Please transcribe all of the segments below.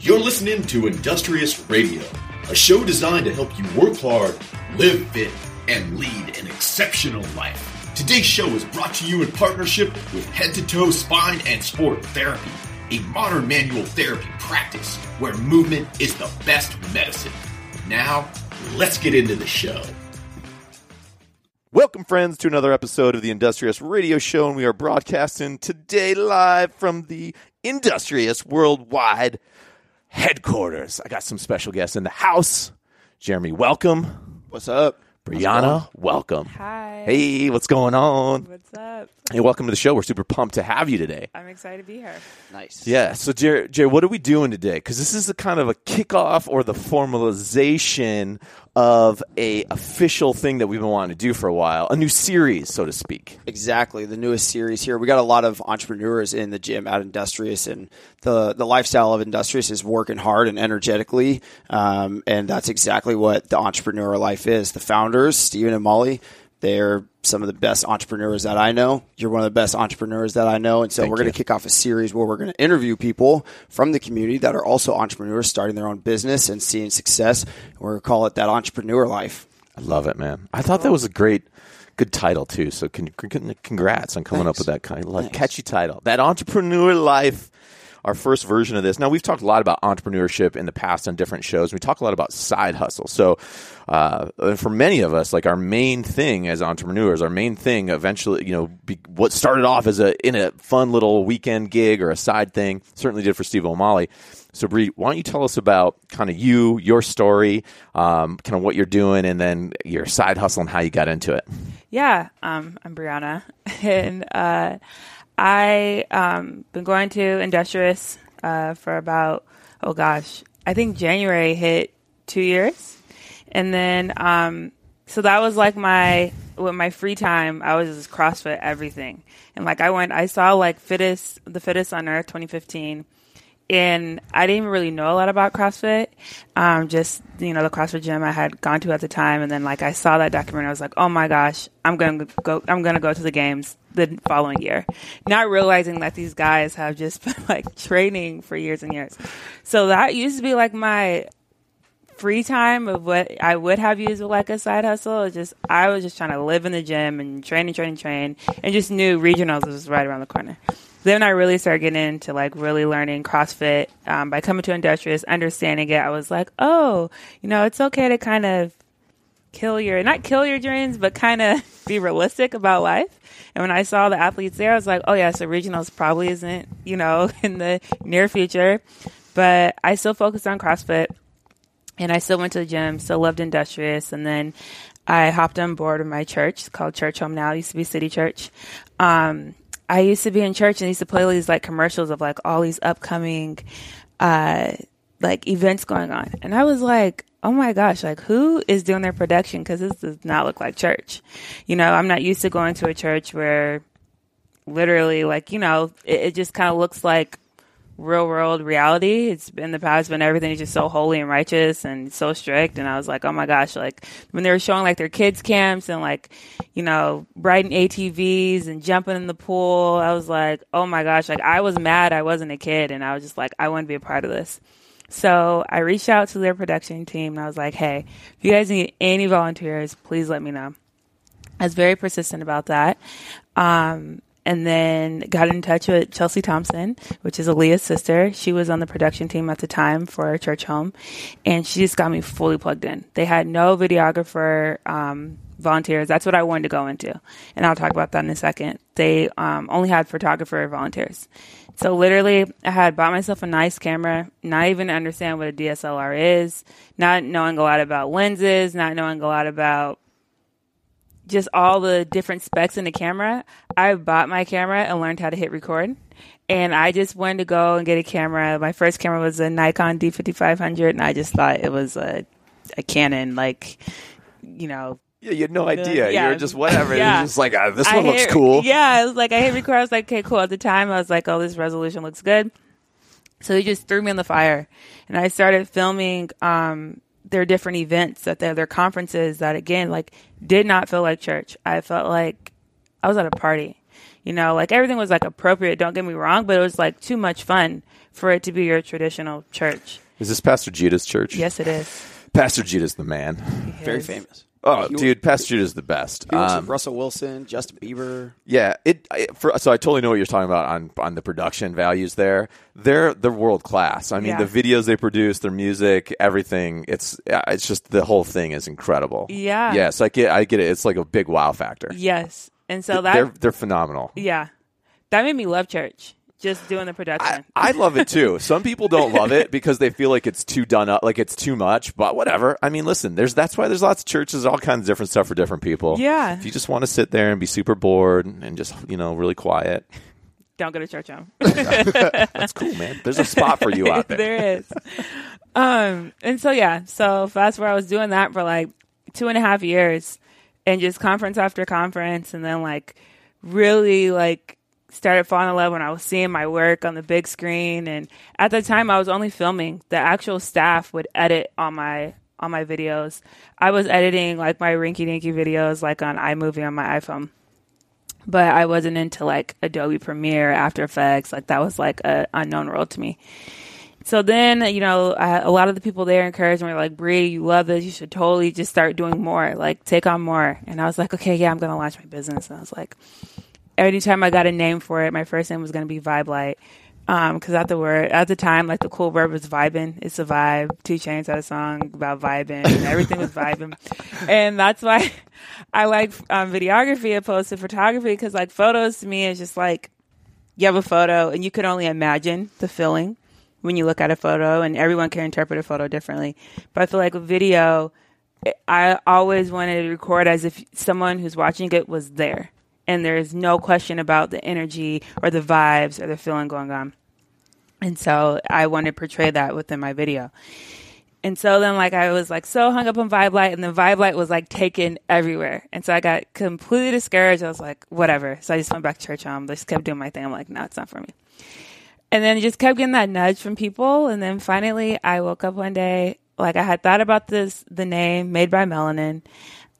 You're listening to Industrious Radio, a show designed to help you work hard, live fit, and lead an exceptional life. Today's show is brought to you in partnership with Head to Toe Spine and Sport Therapy, a modern manual therapy practice where movement is the best medicine. Now, let's get into the show. Welcome, friends, to another episode of the Industrious Radio Show, and we are broadcasting today live from the Industrious Worldwide headquarters. I got some special guests in the house. Jeremy, welcome. What's up? Brianna, welcome. Hi. Hey, what's going on? What's up? Hey, welcome to the show. We're super pumped to have you today. I'm excited to be here. Nice. Yeah. So, Jerry, Jerry what are we doing today? Because this is a kind of a kickoff or the formalization of a official thing that we've been wanting to do for a while, a new series, so to speak. Exactly. The newest series here. We got a lot of entrepreneurs in the gym at Industrious, and the the lifestyle of Industrious is working hard and energetically, um, and that's exactly what the entrepreneur life is. The founders, Stephen and Molly, they're some of the best entrepreneurs that I know. You're one of the best entrepreneurs that I know. And so Thank we're going to kick off a series where we're going to interview people from the community that are also entrepreneurs starting their own business and seeing success. We're going to call it that entrepreneur life. I love it, man. I thought that was a great, good title too. So, con- con- congrats on coming up with that kind of like, catchy title. That entrepreneur life. Our first version of this. Now we've talked a lot about entrepreneurship in the past on different shows. We talk a lot about side hustle. So, uh, for many of us, like our main thing as entrepreneurs, our main thing eventually, you know, be, what started off as a in a fun little weekend gig or a side thing, certainly did for Steve O'Malley. So, Bree, why don't you tell us about kind of you, your story, um, kind of what you're doing, and then your side hustle and how you got into it? Yeah, um, I'm Brianna, and uh, I um been going to Industrious uh, for about oh gosh, I think January hit two years, and then um, so that was like my with my free time. I was just CrossFit everything, and like I went, I saw like fittest the fittest on earth 2015. And I didn't even really know a lot about CrossFit. Um, just you know the CrossFit gym I had gone to at the time, and then like I saw that documentary, I was like, oh my gosh, I'm gonna go, I'm gonna go to the games the following year, not realizing that these guys have just been like training for years and years. So that used to be like my free time of what I would have used with like a side hustle. It's just I was just trying to live in the gym and train and train and train, and just knew regionals was right around the corner. Then I really started getting into like really learning CrossFit um, by coming to Industrious, understanding it. I was like, oh, you know, it's okay to kind of kill your not kill your dreams, but kind of be realistic about life. And when I saw the athletes there, I was like, oh yeah, so regionals probably isn't you know in the near future, but I still focused on CrossFit and I still went to the gym, still loved Industrious, and then I hopped on board with my church. Called Churchome now. It used to be City Church. Um, I used to be in church and used to play these like commercials of like all these upcoming uh like events going on. And I was like, oh my gosh, like who is doing their production? Cause this does not look like church. You know, I'm not used to going to a church where literally like, you know, it, it just kind of looks like real world reality. It's in the past been everything is just so holy and righteous and so strict. And I was like, oh my gosh, like when they were showing like their kids camps and like, you know, riding ATVs and jumping in the pool, I was like, oh my gosh, like I was mad I wasn't a kid and I was just like, I want to be a part of this. So I reached out to their production team and I was like, hey, if you guys need any volunteers, please let me know. I was very persistent about that. Um, and then got in touch with Chelsea Thompson, which is Aaliyah's sister. She was on the production team at the time for Churchome, and she just got me fully plugged in. They had no videographer um, volunteers. That's what I wanted to go into, and I'll talk about that in a second. They um, only had photographer volunteers. So literally, I had bought myself a nice camera, not even understand what a DSLR is, not knowing a lot about lenses, not knowing a lot about just all the different specs in the camera. I bought my camera and learned how to hit record. And I just wanted to go and get a camera. My first camera was a Nikon D5500, and I just thought it was a, a Canon, like, you know. Yeah, you had no idea. yeah. You were just whatever. Yeah. Just like, ah, this I one looks hit- cool. Yeah, I was like, I hit record. I was like, okay, cool. At the time, I was like, oh, this resolution looks good. So they just threw me in the fire, and I started filming um, their different events at their, their conferences. That again, like, did not feel like church. I felt like I was at a party. You You know, like everything was like appropriate. Don't get me wrong, but it was like too much fun for it to be your traditional church. Is this Pastor Judah's church? Yes, it is. Pastor Judah's the man. Very famous. Oh, dude, Pastor Judah's the best. Um, Russell Wilson, Justin Bieber. Yeah, it. I, for, so I totally know what you're talking about on on the production values there. They're they're world class. I mean, Yeah. the videos they produce, their music, everything. It's it's just the whole thing is incredible. Yeah. Yes, I get I get it. It's like a big wow factor. Yes. And so that they're they're phenomenal. yeah. That made me love church. Just doing the production. I love it too. Some people don't love it because they feel like it's too done up, like it's too much. But whatever. I mean, listen, there's that's why there's lots of churches, all kinds of different stuff for different people. Yeah. If you just want to sit there and be super bored and just you know really quiet, Don't go to Churchome. that's cool, man. There's a spot for you out there. there is. Um, and so yeah, so that's where I was doing that for like two and a half years, and just conference after conference, and then like really like started falling in love when I was seeing my work on the big screen. And at the time, I was only filming. The actual staff would edit on my on my videos. I was editing like my rinky dinky videos, like on iMovie on my iPhone. But I wasn't into like Adobe Premiere, After Effects. Like that was like a unknown world to me. So then, you know, I, a lot of the people there encouraged me, like, Bree, you love this. You should totally just start doing more, like, take on more. And I was like, okay, yeah, I'm going to launch my business. And I was like, anytime I got a name for it, my first name was going to be Vibe Light. Um, cause at the word, at the time, like the cool word was vibing. It's a vibe. 2 Chainz had a song about vibing and everything was vibing. And that's why I like, um, videography opposed to photography. Cause like photos to me is just like, you have a photo and you can only imagine the feeling when you look at a photo and everyone can interpret a photo differently. But I feel like with video, I always wanted to record as if someone who's watching it was there. And there's no question about the energy or the vibes or the feeling going on. And so I wanted to portray that within my video. And so then like I was like so hung up on Vibe Light and the Vibe Light was like taken everywhere. And so I got completely discouraged. I was like, whatever. So I just went back to Churchome, just kept doing my thing. I'm like, no, it's not for me. And then just kept getting that nudge from people. And then finally I woke up one day, like I had thought about this, the name made by melanin.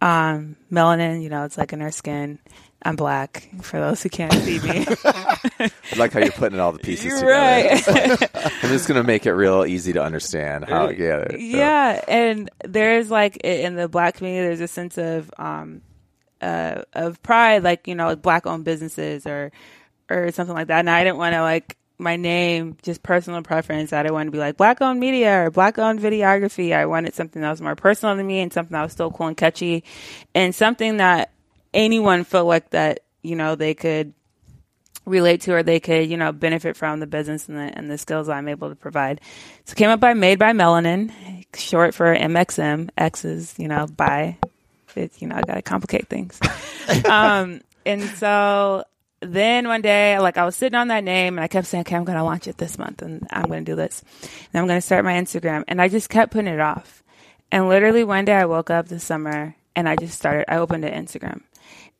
Um, melanin, you know, it's like in our skin. I'm black for those who can't see me. I like how you're putting all the pieces You're together. right. I'm just gonna make it real easy to understand how get it. So, yeah and there's like in the black community there's a sense of um uh of pride like you know black owned businesses or or something like that and i didn't want to like my name just personal preference i didn't want to be like black owned media or black owned videography i wanted something that was more personal to me and something that was still cool and catchy and something that anyone felt like that you know they could relate to or they could, you know, benefit from the business and the, and the skills I'm able to provide. So came up by Made by Melanin, short for MXM. X is, you know, by, it's, you know, I got to complicate things. um, and so then one day, like I was sitting on that name and I kept saying, okay, I'm going to launch it this month and I'm going to do this. And I'm going to start my Instagram. And I just kept putting it off. And literally one day I woke up this summer and I just started, I opened an Instagram.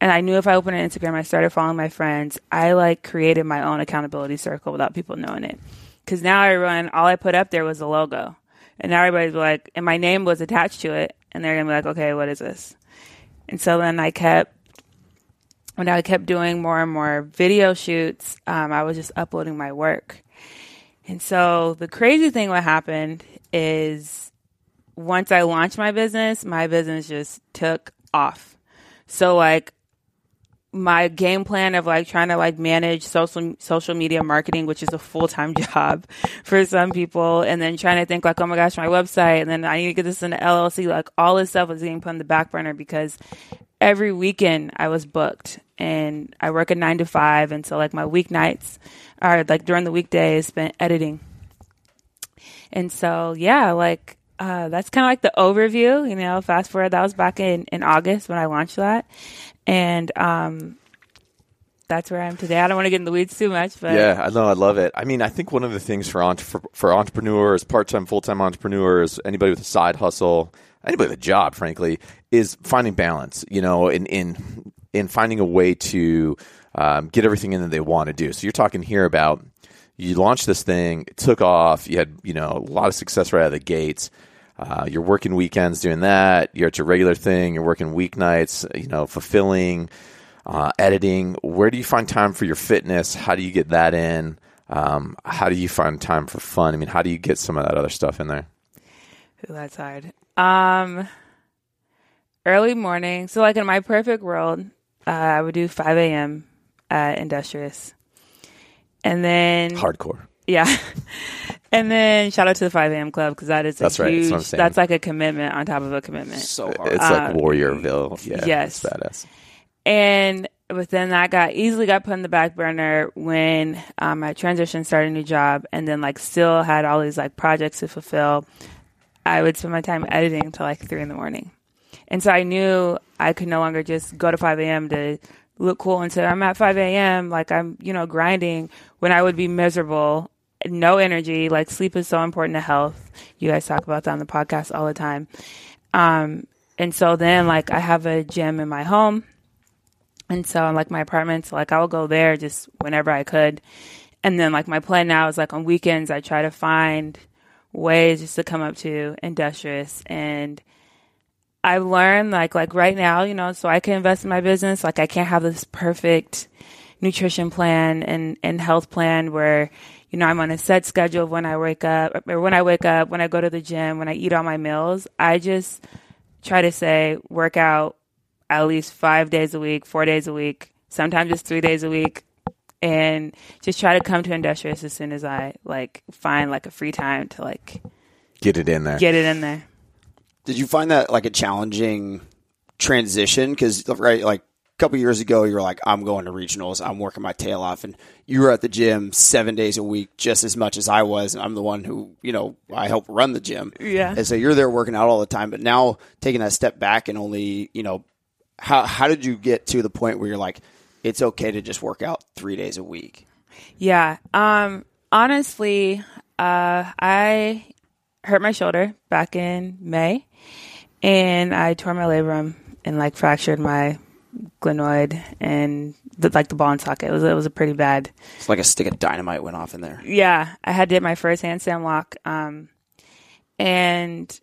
And I knew if I opened an Instagram, I started following my friends. I like created my own accountability circle without people knowing it. Cause now everyone, all I put up there was a logo. And now everybody's like, and my name was attached to it. And they're gonna be like, okay, what is this? And so then I kept, when I kept doing more and more video shoots, um, I was just uploading my work. And so the crazy thing what happened is once I launched my business, my business just took off. So like my game plan of like trying to like manage social social media marketing, which is a full time job for some people, and then trying to think like, oh my gosh, my website, and then I need to get this in the LLC. Like all this stuff was getting put on the back burner because every weekend I was booked, and I work a nine to five, and so like my weeknights are like during the weekdays spent editing. And so yeah, like uh, that's kind of like the overview. You know, fast forward, that was back in in August when I launched that, and um, that's where I am today. I don't want to get in the weeds too much, but Yeah, I know. I love it. I mean, I think one of the things for for, for entrepreneurs, part time, full time entrepreneurs, anybody with a side hustle, anybody with a job, frankly, is finding balance. You know, in in in finding a way to um, get everything in that they want to do. So you're talking here about you launched this thing, it took off, you had you know a lot of success right out of the gates. Uh, you're working weekends doing that. You're at your regular thing. You're working weeknights. You know, fulfilling uh, editing. Where do you find time for your fitness? How do you get that in? Um, how do you find time for fun? I mean, how do you get some of that other stuff in there? Ooh, that's hard. Um, early morning. So, like in my perfect world, uh, I would do 5 a.m. at Industrious. And then Hardcore. Yeah. and then shout out to the 5 a.m. club because that is a That's right, that's huge, what that's like a commitment on top of a commitment. So hard. It's like Warriorville. Yeah, yes. badass. And but then that got easily got put in the back burner when um, I transitioned, started a new job, and then like still had all these like projects to fulfill. I would spend my time editing until like three in the morning, and so I knew I could no longer just go to five a.m. to look cool and say I'm at five a.m. like I'm you know grinding when I would be miserable, no energy. Like sleep is so important to health. You guys talk about that on the podcast all the time. Um, and so then like I have a gym in my home. And so, like my apartments, like I will go there just whenever I could. And then, like my plan now is like on weekends, I try to find ways just to come up to industrious. And I've learned like like right now, you know, so I can invest in my business. Like I can't have this perfect nutrition plan and and health plan where you know I'm on a set schedule of when I wake up or when I wake up, when I go to the gym, when I eat all my meals. I just try to say work out at least five days a week, four days a week, sometimes just three days a week, and just try to come to industrious as soon as I like find like a free time to like Get it in there. get it in there. Did you find that like a challenging transition? Because right, like a couple years ago, you were like, "I'm going to regionals. I'm working my tail off," and you were at the gym seven days a week, just as much as I was. And I'm the one who, you know, I help run the gym. Yeah. And so you're there working out all the time. But now taking that step back and only, you know, how how did you get to the point where you're like, it's okay to just work out three days a week? Yeah. Um honestly, uh I hurt my shoulder back in May and I tore my labrum and like fractured my glenoid and the, like the ball and socket. It was it was a pretty bad It's like a stick of dynamite went off in there. yeah, I had to hit my first handstand walk. Um, and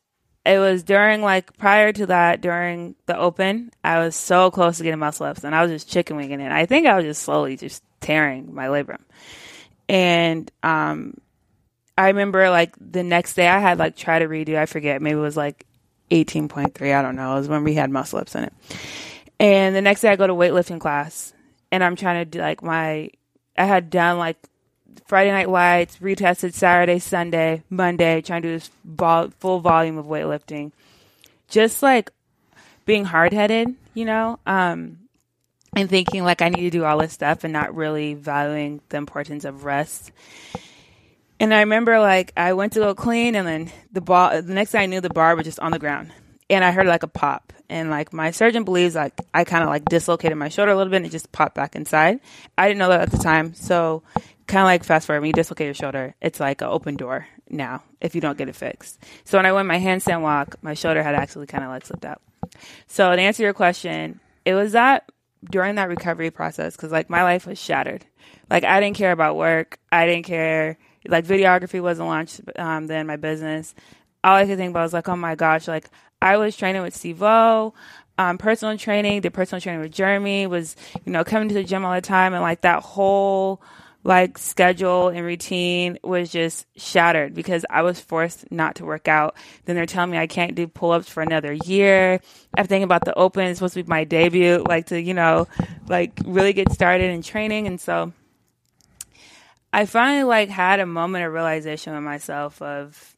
it was during like prior to that, during the open, I was so close to getting muscle ups and I was just chicken winging it. I think I was just slowly just tearing my labrum. And, um, I remember like the next day I had like try to redo, I forget, maybe it was like 18.3. I don't know. It was when we had muscle ups in it. And the next day I go to weightlifting class and I'm trying to do like my, I had done like Friday night lights, retested Saturday, Sunday, Monday, trying to do this vol- full volume of weightlifting. Just like being hard headed, you know, um, and thinking like I need to do all this stuff and not really valuing the importance of rest. And I remember like I went to go clean and then the ball the next thing I knew the bar was just on the ground. And I heard like a pop. And like my surgeon believes like I kinda like dislocated my shoulder a little bit and it just popped back inside. I didn't know that at the time. So kinda like fast forward, when you dislocate your shoulder, it's like an open door now if you don't get it fixed. So when I went my handstand walk, my shoulder had actually kinda like slipped out. So to answer your question, it was that during that recovery process because like my life was shattered. Like I didn't care about work. I didn't care. Like videography wasn't launched um, then. My business. All I could think about was like, oh my gosh, like I was training with Steve O, um, personal training, did personal training with Jeremy, was, you know, coming to the gym all the time. And like that whole like schedule and routine was just shattered because I was forced not to work out. Then they're telling me I can't do pull ups for another year. I'm thinking about the open. It's supposed to be my debut, like to, you know, like really get started in training. And so I finally like had a moment of realization with myself of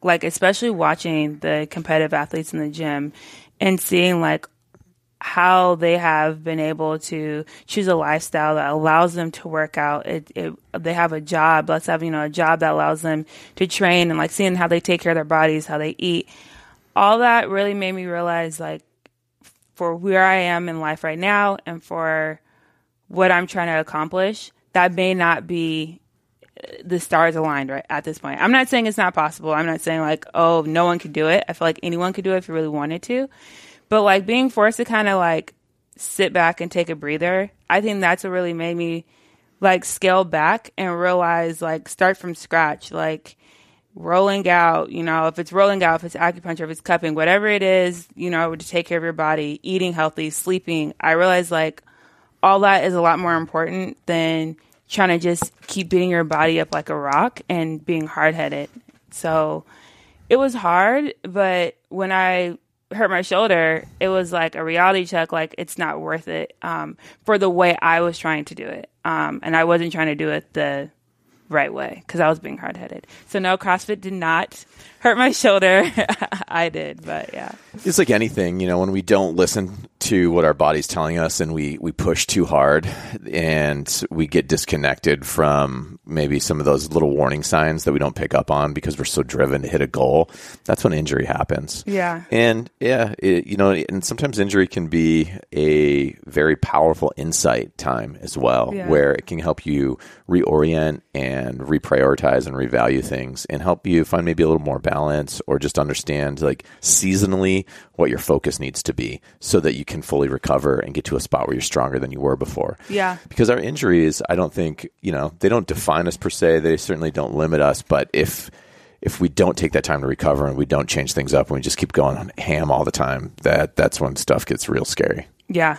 like especially watching the competitive athletes in the gym and seeing like how they have been able to choose a lifestyle that allows them to work out. It, it, they have a job. Let's have you know a job that allows them to train and like seeing how they take care of their bodies, how they eat. All that really made me realize like for where I am in life right now and for what I'm trying to accomplish, that may not be uh, the stars aligned right at this point. I'm not saying it's not possible. I'm not saying like, oh, no one could do it. I feel like anyone could do it if you really wanted to. But like being forced to kind of like sit back and take a breather, I think that's what really made me like scale back and realize like start from scratch. Like rolling out, you know, if it's rolling out, if it's acupuncture, if it's cupping, whatever it is, you know, to take care of your body, eating healthy, sleeping, I realized like all that is a lot more important than trying to just keep beating your body up like a rock and being hard headed. So it was hard, but when I hurt my shoulder, it was like a reality check. Like it's not worth it um, for the way I was trying to do it, um, and I wasn't trying to do it the right way because I was being hard headed. So no, CrossFit did not hurt my shoulder. I did, but yeah. It's like anything, you know, when we don't listen to what our body's telling us and we, we push too hard and we get disconnected from maybe some of those little warning signs that we don't pick up on because we're so driven to hit a goal, that's when injury happens. Yeah. And yeah, it, you know, and sometimes injury can be a very powerful insight time as well, Yeah. where it can help you reorient and reprioritize and revalue things and help you find maybe a little more balance or just understand like seasonally what your focus needs to be so that you can fully recover and get to a spot where you're stronger than you were before. Yeah. Because our injuries, I don't think, you know, they don't define us per se. They certainly don't limit us, but if if we don't take that time to recover and we don't change things up and we just keep going on ham all the time, that that's when stuff gets real scary. Yeah.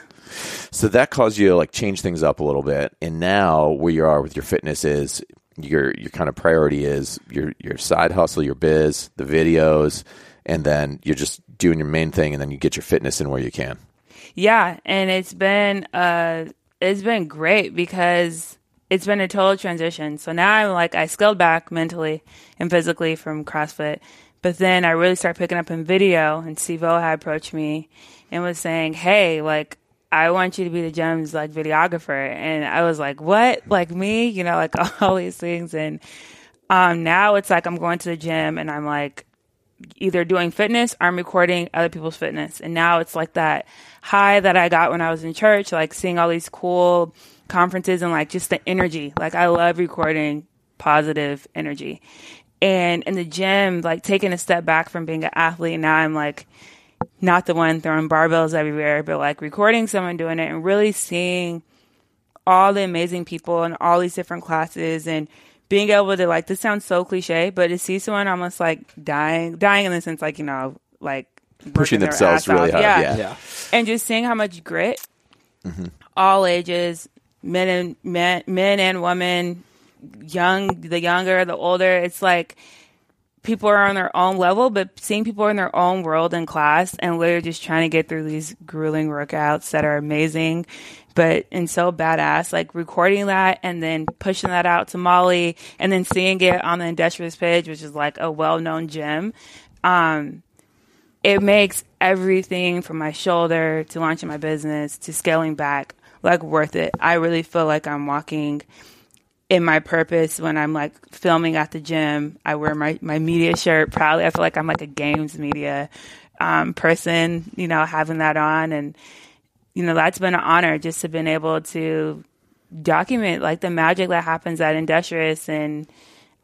So that caused you to like change things up a little bit. And now where you are with your fitness is your your kind of priority is your your side hustle, your biz, the videos, and then you're just doing your main thing and then you get your fitness in where you can. Yeah, and it's been uh it's been great because it's been a total transition. So now I'm like I scaled back mentally and physically from CrossFit, but then I really started picking up in video and Steve O had approached me and was saying, "Hey, like I want you to be the gym's like videographer." And I was like, "What? Like me?" You know, like all these things and um now it's like I'm going to the gym and I'm like either doing fitness or I'm recording other people's fitness. And now it's like that high that I got when I was in church, like seeing all these cool conferences and like just the energy. Like I love recording positive energy. And in the gym, like taking a step back from being an athlete, now I'm like not the one throwing barbells everywhere, but like recording someone doing it and really seeing all the amazing people and all these different classes and being able to like this sounds so cliche, but to see someone almost like dying dying in the sense like, you know, like Pushing themselves really off. hard, Yeah. yeah. Yeah. And just seeing how much grit mm-hmm. all ages, men and men men and women, young the younger, the older, it's like people are on their own level, but seeing people in their own world and class and literally just trying to get through these grueling workouts that are amazing, but and so badass. Like recording that and then pushing that out to Molly and then seeing it on the Industrious page, which is like a well known gym. Um, it makes everything from my shoulder to launching my business to scaling back like worth it. I really feel like I'm walking in my purpose when I'm like filming at the gym. I wear my, my media shirt proudly. I feel like I'm like a games media um, person, you know, having that on. And, you know, that's been an honor just to been able to document like the magic that happens at Industrious. And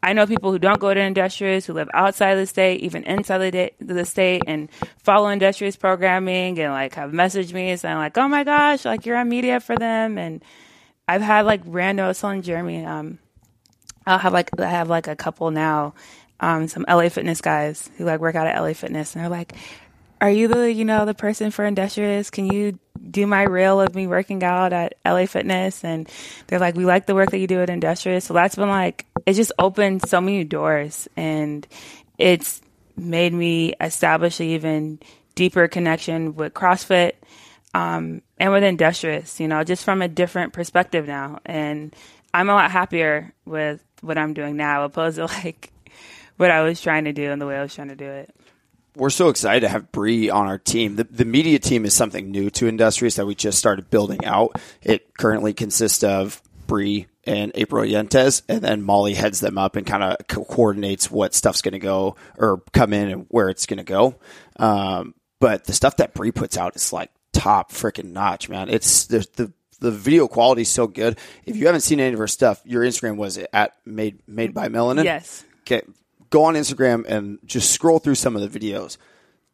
I know people who don't go to Industrious, who live outside the state, even inside the, the state, and follow Industrious programming and like have messaged me saying like, "Oh my gosh, like you're on media for them." And I've had like random, I was telling Jeremy, um, I'll have like I have like a couple now, um, some LA Fitness guys who like work out at LA Fitness, and they're like, "Are you the you know the person for Industrious? Can you do my reel of me working out at LA Fitness?" And they're like, "We like the work that you do at Industrious." So that's been like it just opened so many doors, and it's made me establish an even deeper connection with CrossFit um, and with Industrious, you know, just from a different perspective now. And I'm a lot happier with what I'm doing now opposed to like what I was trying to do and the way I was trying to do it. We're so excited to have Bree on our team. The, the media team is something new to Industrious that we just started building out. It currently consists of Bree and April Yentes, and then Molly heads them up and kind of co- coordinates what stuff's going to go or come in and where it's going to go. Um, but the stuff that Bree puts out is like top freaking notch, man. It's the, the the video quality is so good. If you haven't seen any of her stuff, your Instagram was at made made by Melanin. Yes. Okay, go on Instagram and just scroll through some of the videos.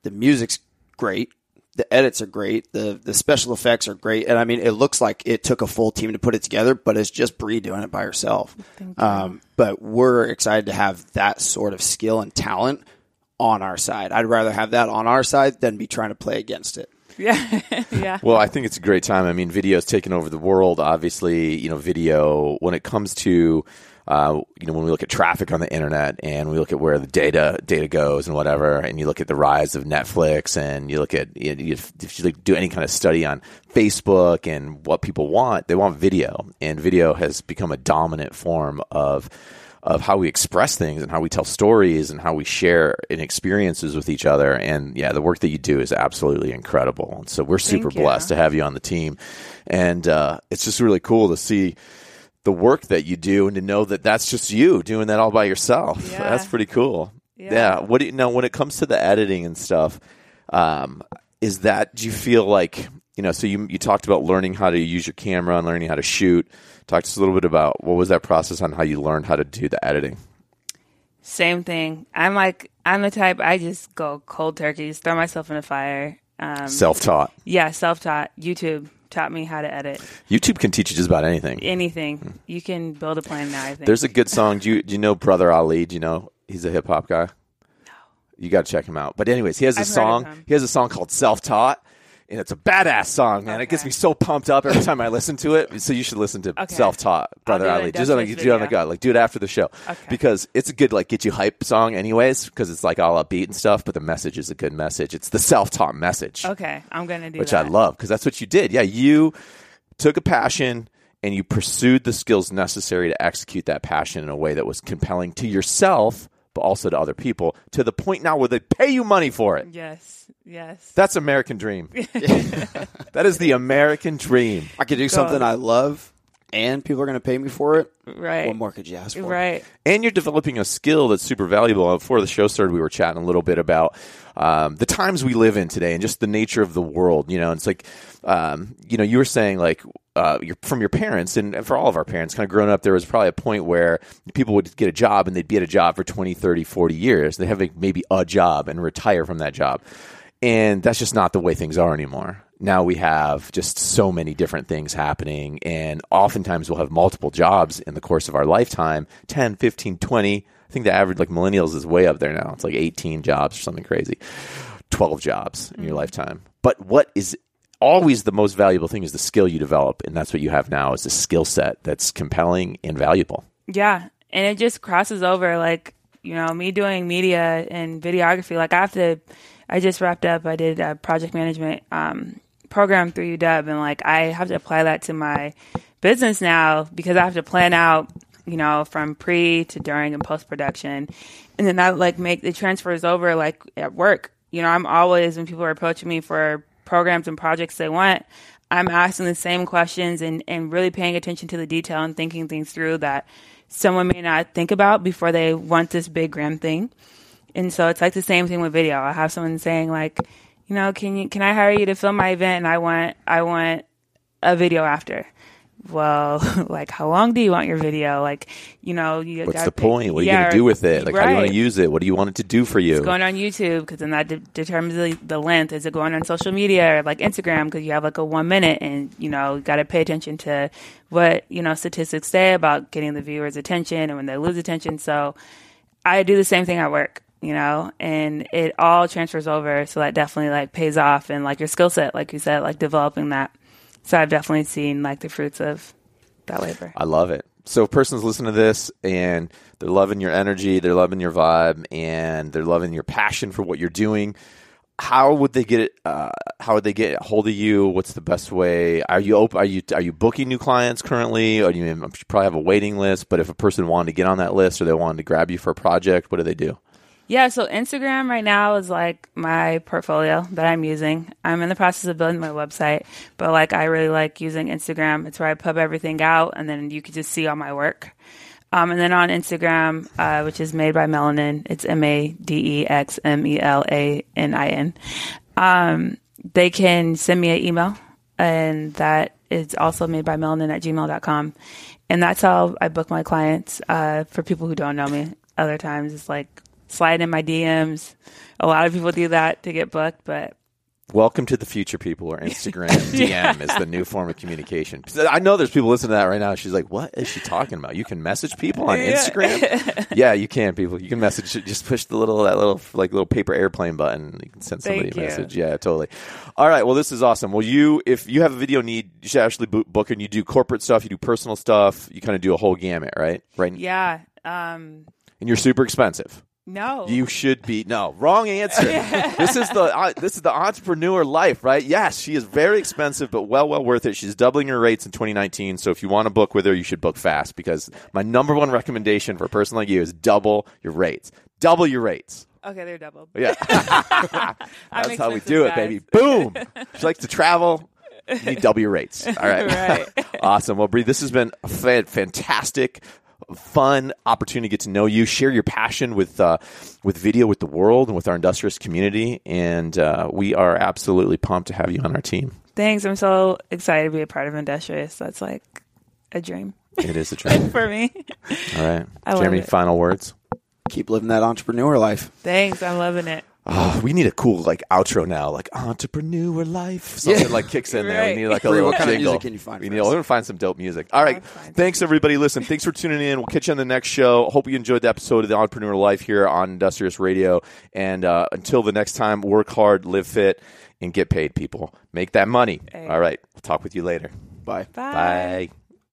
The music's great. the edits are great. The the special effects are great, and I mean, it looks like it took a full team to put it together, but it's just Bree doing it by herself. Um, but we're excited to have that sort of skill and talent on our side. I'd rather have that on our side than be trying to play against it. Yeah, yeah. Well, I think it's a great time. I mean, video's taken over the world. Obviously, you know, video when it comes to uh, you know when we look at traffic on the internet and we look at where the data data goes and whatever, and you look at the rise of Netflix and you look at you know, if, if you do any kind of study on Facebook and what people want, they want video, and video has become a dominant form of of how we express things and how we tell stories and how we share in experiences with each other. And yeah, the work that you do is absolutely incredible. And so we're super blessed to have you on the team. And uh, it's just really cool to see the work that you do and to know that that's just you doing that all by yourself. Yeah. That's pretty cool. Yeah. What do you know when it comes to the editing and stuff? Um, is that do you feel like you know? So you you talked about learning how to use your camera and learning how to shoot. Talk to us a little bit about what was that process on how you learned how to do the editing. Same thing. I'm like I'm the type I just go cold turkey, just throw myself in a fire. Um, Self taught. yeah, self taught. YouTube taught me how to edit YouTube can teach you just about anything. anything. You can build a plan now. I think There's a good song. Do you do you know Brother Ali? Do you know he's a hip hop guy? No. You got to check him out. But anyways, he has a I've song. He has a song called Self Taught. And it's a badass song, man. It gets me so pumped up every time I listen to it. So you should listen to Okay. Self Taught, Brother do Ali. Just do it on the gut. Like do it after the show. Okay. Because it's a good like get you hype song anyways, because it's like all upbeat and stuff, but the message is a good message. It's the self taught message okay. I'm gonna do it. which that. I love because that's what you did. Yeah, you took a passion and you pursued the skills necessary to execute that passion in a way that was compelling to yourself, but also to other people, to the point now where they pay you money for it. Yes, yes. That's American dream. that is the American dream. I could do something I love, and people are going to pay me for it. Right. What more could you ask for? Right. and you're developing a skill that's super valuable. Before the show started, we were chatting a little bit about um, the times we live in today and just the nature of the world. You know, it's like, um, you know, you were saying like uh, your, from your parents and, and for all of our parents, kind of growing up, there was probably a point where people would get a job and they'd be at a job for 20, 30, 40 years. They have like, maybe a job and retire from that job. And that's just not the way things are anymore. Now we have just so many different things happening, and oftentimes we'll have multiple jobs in the course of our lifetime 10, 15, 20. I think the average, like millennials, is way up there now. It's like 18 jobs or something crazy, 12 jobs in your lifetime. But what is always the most valuable thing is the skill you develop, and that's what you have now is a skill set that's compelling and valuable. Yeah, and it just crosses over like you know me doing media and videography. Like I have to, I just wrapped up. I did a project management um, program through UW, and like I have to apply that to my business now because I have to plan out, you know, from pre to during and post production, and then that like make the transfers over like at work. You know, I'm always when people are approaching me for programs and projects they want. I'm asking the same questions and, and really paying attention to the detail and thinking things through that someone may not think about before they want this big grand thing. And so it's like the same thing with video. I have someone saying like, you know, can you can I hire you to film my event and I want I want a video after. Well, like how long do you want your video? Like, you know, you What's the pick- point? What are you Yeah, going to do with it? Like, how do you want to use it? What do you want it to do for you? It's going on YouTube because then that de- determines the, the length. Is it going on social media or like Instagram because you have like a one minute and you know you got to pay attention to what you know statistics say about getting the viewers' attention and when they lose attention. So I do the same thing at work, you know, and it all transfers over. So that definitely like pays off and like your skill set, like you said, like developing that. So I've definitely seen like the fruits of that labor. I love it. So, if person's listening to this and they're loving your energy, they're loving your vibe, and they're loving your passion for what you're doing. How would they get it? Uh, how would they get a hold of you? What's the best way? Are you open? Are you are you booking new clients currently? Or do you, you probably have a waiting list? But if a person wanted to get on that list or they wanted to grab you for a project, what do they do? Yeah, so Instagram right now is like my portfolio that I'm using. I'm in the process of building my website, but like I really like using Instagram. It's where I pub everything out and then you can just see all my work. Um, and then on Instagram, uh, which is made by Melanin, it's M A D E X M E L A N I N. Um, they can send me an email, and that is also made by melanin at gmail.com. And that's how I book my clients. Uh, for people who don't know me, other times it's like slide in my DMs. A lot of people do that to get booked, but Welcome to the future, people. Or Instagram DM is the new form of communication. I know there's people listening to that right now. She's like, "What is she talking about? You can message people on Instagram? yeah, you can. People, you can message. Just push the little that little like little paper airplane button. You can send somebody Thank a you. message. Yeah, totally. All right. Well, this is awesome. Well, you if you have a video need, you should actually book, book and you do corporate stuff, you do personal stuff, you kind of do a whole gamut, right? Right. Yeah. Um, And you're super expensive. No. You should be no wrong answer. this is the uh, this is the entrepreneur life, right? Yes, she is very expensive, but well well worth it. She's doubling her rates in 2019. So if you want to book with her, you should book fast because my number one recommendation for a person like you is double your rates. Double your rates. okay, they're doubled. Yeah, that's how we do it, baby. Boom. She likes to travel. You need double your rates. All right. Right. awesome. Well, Bree, this has been a fantastic, fun opportunity to get to know you, share your passion with uh, with video, with the world, and with our industrious community. And uh, we are absolutely pumped to have you on our team. Thanks. I'm so excited to be a part of Industrious. That's like a dream It is a dream. for me. All right. I love Jeremy, it. final words. Keep living that entrepreneur life. Thanks. I'm loving it. Oh, we need a cool like outro now, like entrepreneur life. Something Yeah. like kicks in there. Right. We need like a little what kind of jingle. music can you find We for need. We're gonna find some dope music. All right. Thanks everybody. Listen. Thanks for tuning in. We'll catch you on the next show. Hope you enjoyed the episode of the Entrepreneur Life here on Industrious Radio. And uh, until the next time, work hard, live fit, and get paid. People make that money. Hey. All right. We'll talk with you later. Bye. Bye. Bye.